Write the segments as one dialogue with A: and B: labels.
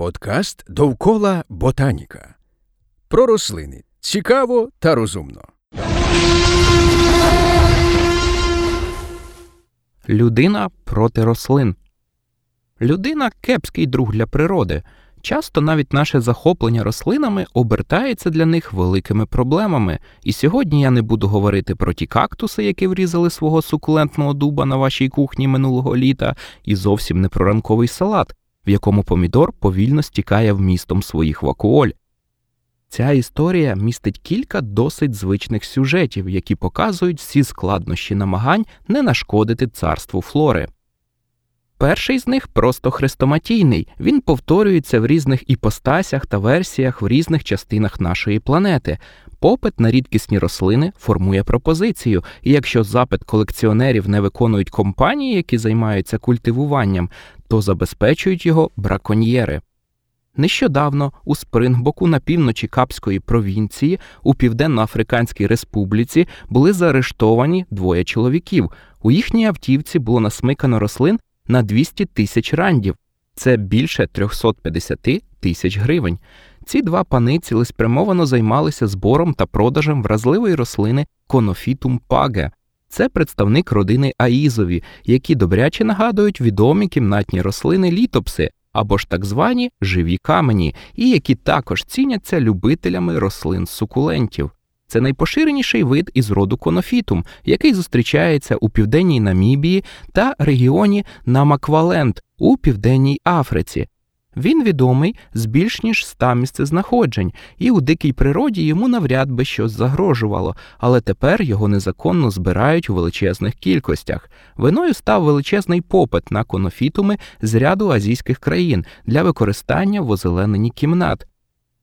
A: Подкаст довкола ботаніка. Про рослини цікаво та розумно.
B: Людина проти рослин. Людина кепський друг для природи. Часто навіть наше захоплення рослинами обертається для них великими проблемами. І сьогодні я не буду говорити про ті кактуси, які врізали свого сукулентного дуба на вашій кухні минулого літа, і зовсім не про ранковий салат, в якому помідор повільно стікає вмістом своїх вакуоль. Ця історія містить кілька досить звичних сюжетів, які показують всі складнощі намагань не нашкодити царству флори. Перший з них просто хрестоматійний, він повторюється в різних іпостасях та версіях в різних частинах нашої планети. Попит на рідкісні рослини формує пропозицію, і якщо запит колекціонерів не виконують компанії, які займаються культивуванням, то забезпечують його браконьєри. Нещодавно у Спрингбоку на півночі Капської провінції у Південно-Африканській Республіці були заарештовані двоє чоловіків. У їхній автівці було насмикано рослин на 200 тисяч рандів, це більше 350 тисяч гривень. Ці два пани цілеспрямовано займалися збором та продажем вразливої рослини Конофітум паге. Це представник родини Аїзові, які добряче нагадують відомі кімнатні рослини літопси або ж так звані живі камені, і які також ціняться любителями рослин сукулентів. Це найпоширеніший вид із роду конофітум, який зустрічається у південній Намібії та регіоні Намаквалент у південній Африці. Він відомий з більш ніж ста місцезнаходжень, і у дикій природі йому навряд би щось загрожувало, але тепер його незаконно збирають у величезних кількостях. Виною став величезний попит на конофітуми з ряду азійських країн для використання в озелененні кімнат.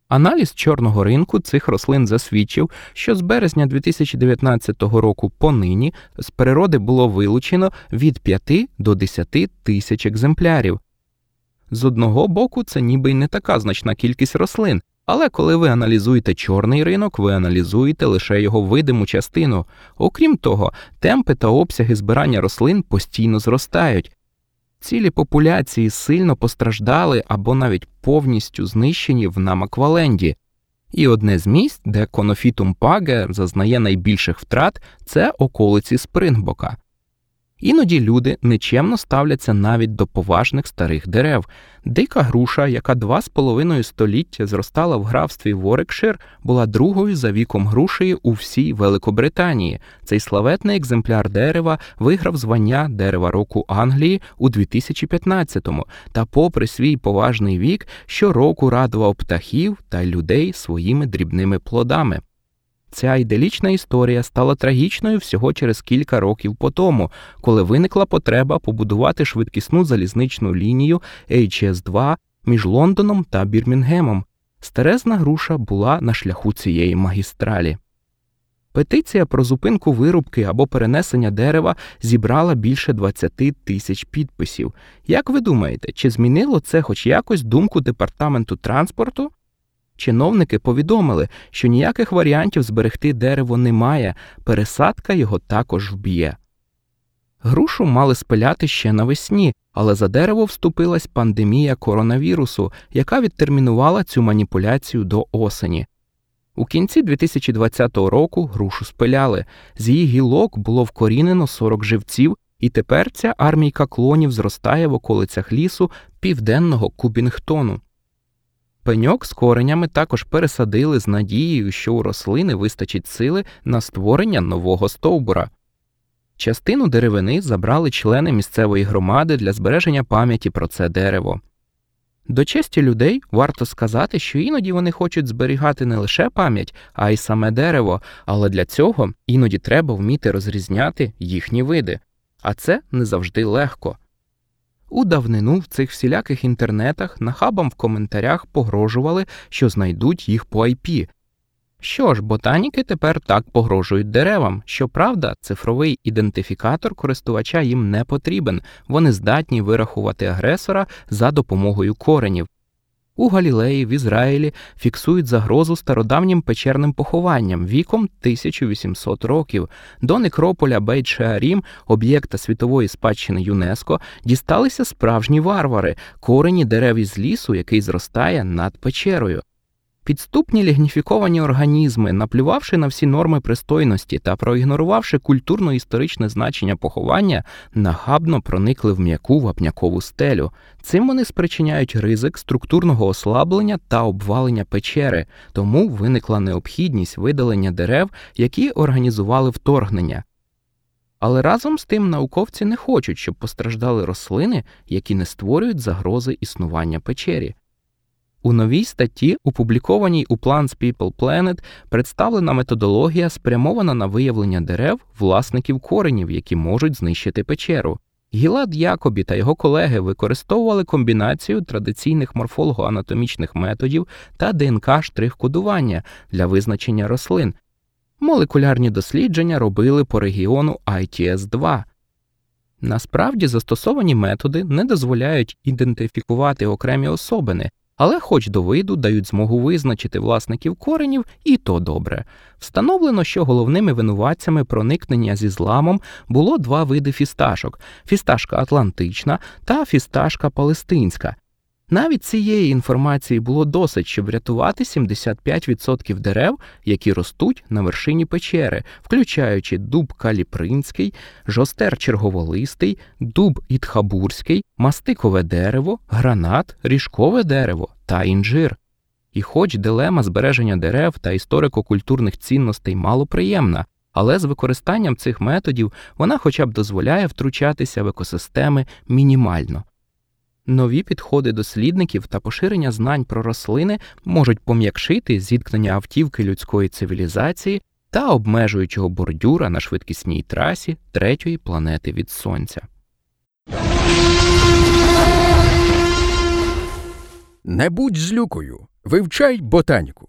B: Аналіз чорного ринку цих рослин засвідчив, що з березня 2019 року понині з природи було вилучено від 5 до 10 тисяч екземплярів. З одного боку, це ніби й не така значна кількість рослин, але коли ви аналізуєте чорний ринок, ви аналізуєте лише його видиму частину. Окрім того, темпи та обсяги збирання рослин постійно зростають. Цілі популяції сильно постраждали або навіть повністю знищені в Намакваленді. І одне з місць, де конофітум паге зазнає найбільших втрат, це околиці Спрингбока. Іноді люди нечемно ставляться навіть до поважних старих дерев. Дика груша, яка два з половиною століття зростала в графстві Ворекшир, була другою за віком грушею у всій Великобританії. Цей славетний екземпляр дерева виграв звання дерева року Англії у 2015-му, та, попри свій поважний вік, щороку радував птахів та людей своїми дрібними плодами. Ця іделічна історія стала трагічною всього через кілька років по тому, коли виникла потреба побудувати швидкісну залізничну лінію HS2 між Лондоном та Бірмінгемом. Старезна груша була на шляху цієї магістралі. Петиція про зупинку вирубки або перенесення дерева зібрала більше 20 тисяч підписів. Як ви думаєте, чи змінило це хоч якось думку департаменту транспорту? Чиновники повідомили, що ніяких варіантів зберегти дерево немає, пересадка його також вб'є. Грушу мали спиляти ще навесні, але за дерево вступилась пандемія коронавірусу, яка відтермінувала цю маніпуляцію до осені. У кінці 2020 року грушу спиляли, з її гілок було вкорінено 40 живців, і тепер ця армійка клонів зростає в околицях лісу південного Кубінгтону. Пеньок з коренями також пересадили з надією, що у рослини вистачить сили на створення нового стовбура. Частину деревини забрали члени місцевої громади для збереження пам'яті про це дерево. До честі людей варто сказати, що іноді вони хочуть зберігати не лише пам'ять, а й саме дерево, але для цього іноді треба вміти розрізняти їхні види, а це не завжди легко. У давнину в цих всіляких інтернетах нахабам в коментарях погрожували, що знайдуть їх по IP. Що ж, ботаніки тепер так погрожують деревам. Щоправда, цифровий ідентифікатор користувача їм не потрібен, вони здатні вирахувати агресора за допомогою коренів. У Галілеї в Ізраїлі фіксують загрозу стародавнім печерним похованням віком 1800 років. До некрополя Бейт Шеарім, об'єкта світової спадщини ЮНЕСКО, дісталися справжні варвари, корені дерев із лісу, який зростає над печерою. Підступні лігніфіковані організми, наплювавши на всі норми пристойності та проігнорувавши культурно-історичне значення поховання, нахабно проникли в м'яку вапнякову стелю. Цим вони спричиняють ризик структурного ослаблення та обвалення печери, тому виникла необхідність видалення дерев, які організували вторгнення. Але разом з тим науковці не хочуть, щоб постраждали рослини, які не створюють загрози існування печері. У новій статті, опублікованій у Plants People Planet, представлена методологія, спрямована на виявлення дерев власників коренів, які можуть знищити печеру. Гілад Якобі та його колеги використовували комбінацію традиційних морфолого-анатомічних методів та ДНК штрих-кодування для визначення рослин. Молекулярні дослідження робили по регіону ITS-2. Насправді застосовані методи не дозволяють ідентифікувати окремі особини, але, хоч до виду, дають змогу визначити власників коренів, і то добре. Встановлено, що головними винуватцями проникнення зі зламом було два види фісташок: фісташка Атлантична та фісташка Палестинська. Навіть цієї інформації було досить, щоб врятувати 75% дерев, які ростуть на вершині печери, включаючи дуб каліпринський, жостер черговолистий, дуб ітхабурський, мастикове дерево, гранат, ріжкове дерево та інжир. І хоч дилема збереження дерев та історико-культурних цінностей малоприємна, але з використанням цих методів вона хоча б дозволяє втручатися в екосистеми мінімально. Нові підходи дослідників та поширення знань про рослини можуть пом'якшити зіткнення автівки людської цивілізації та обмежуючого бордюра на швидкісній трасі третьої планети від Сонця.
A: Не будь злюкою, вивчай ботаніку.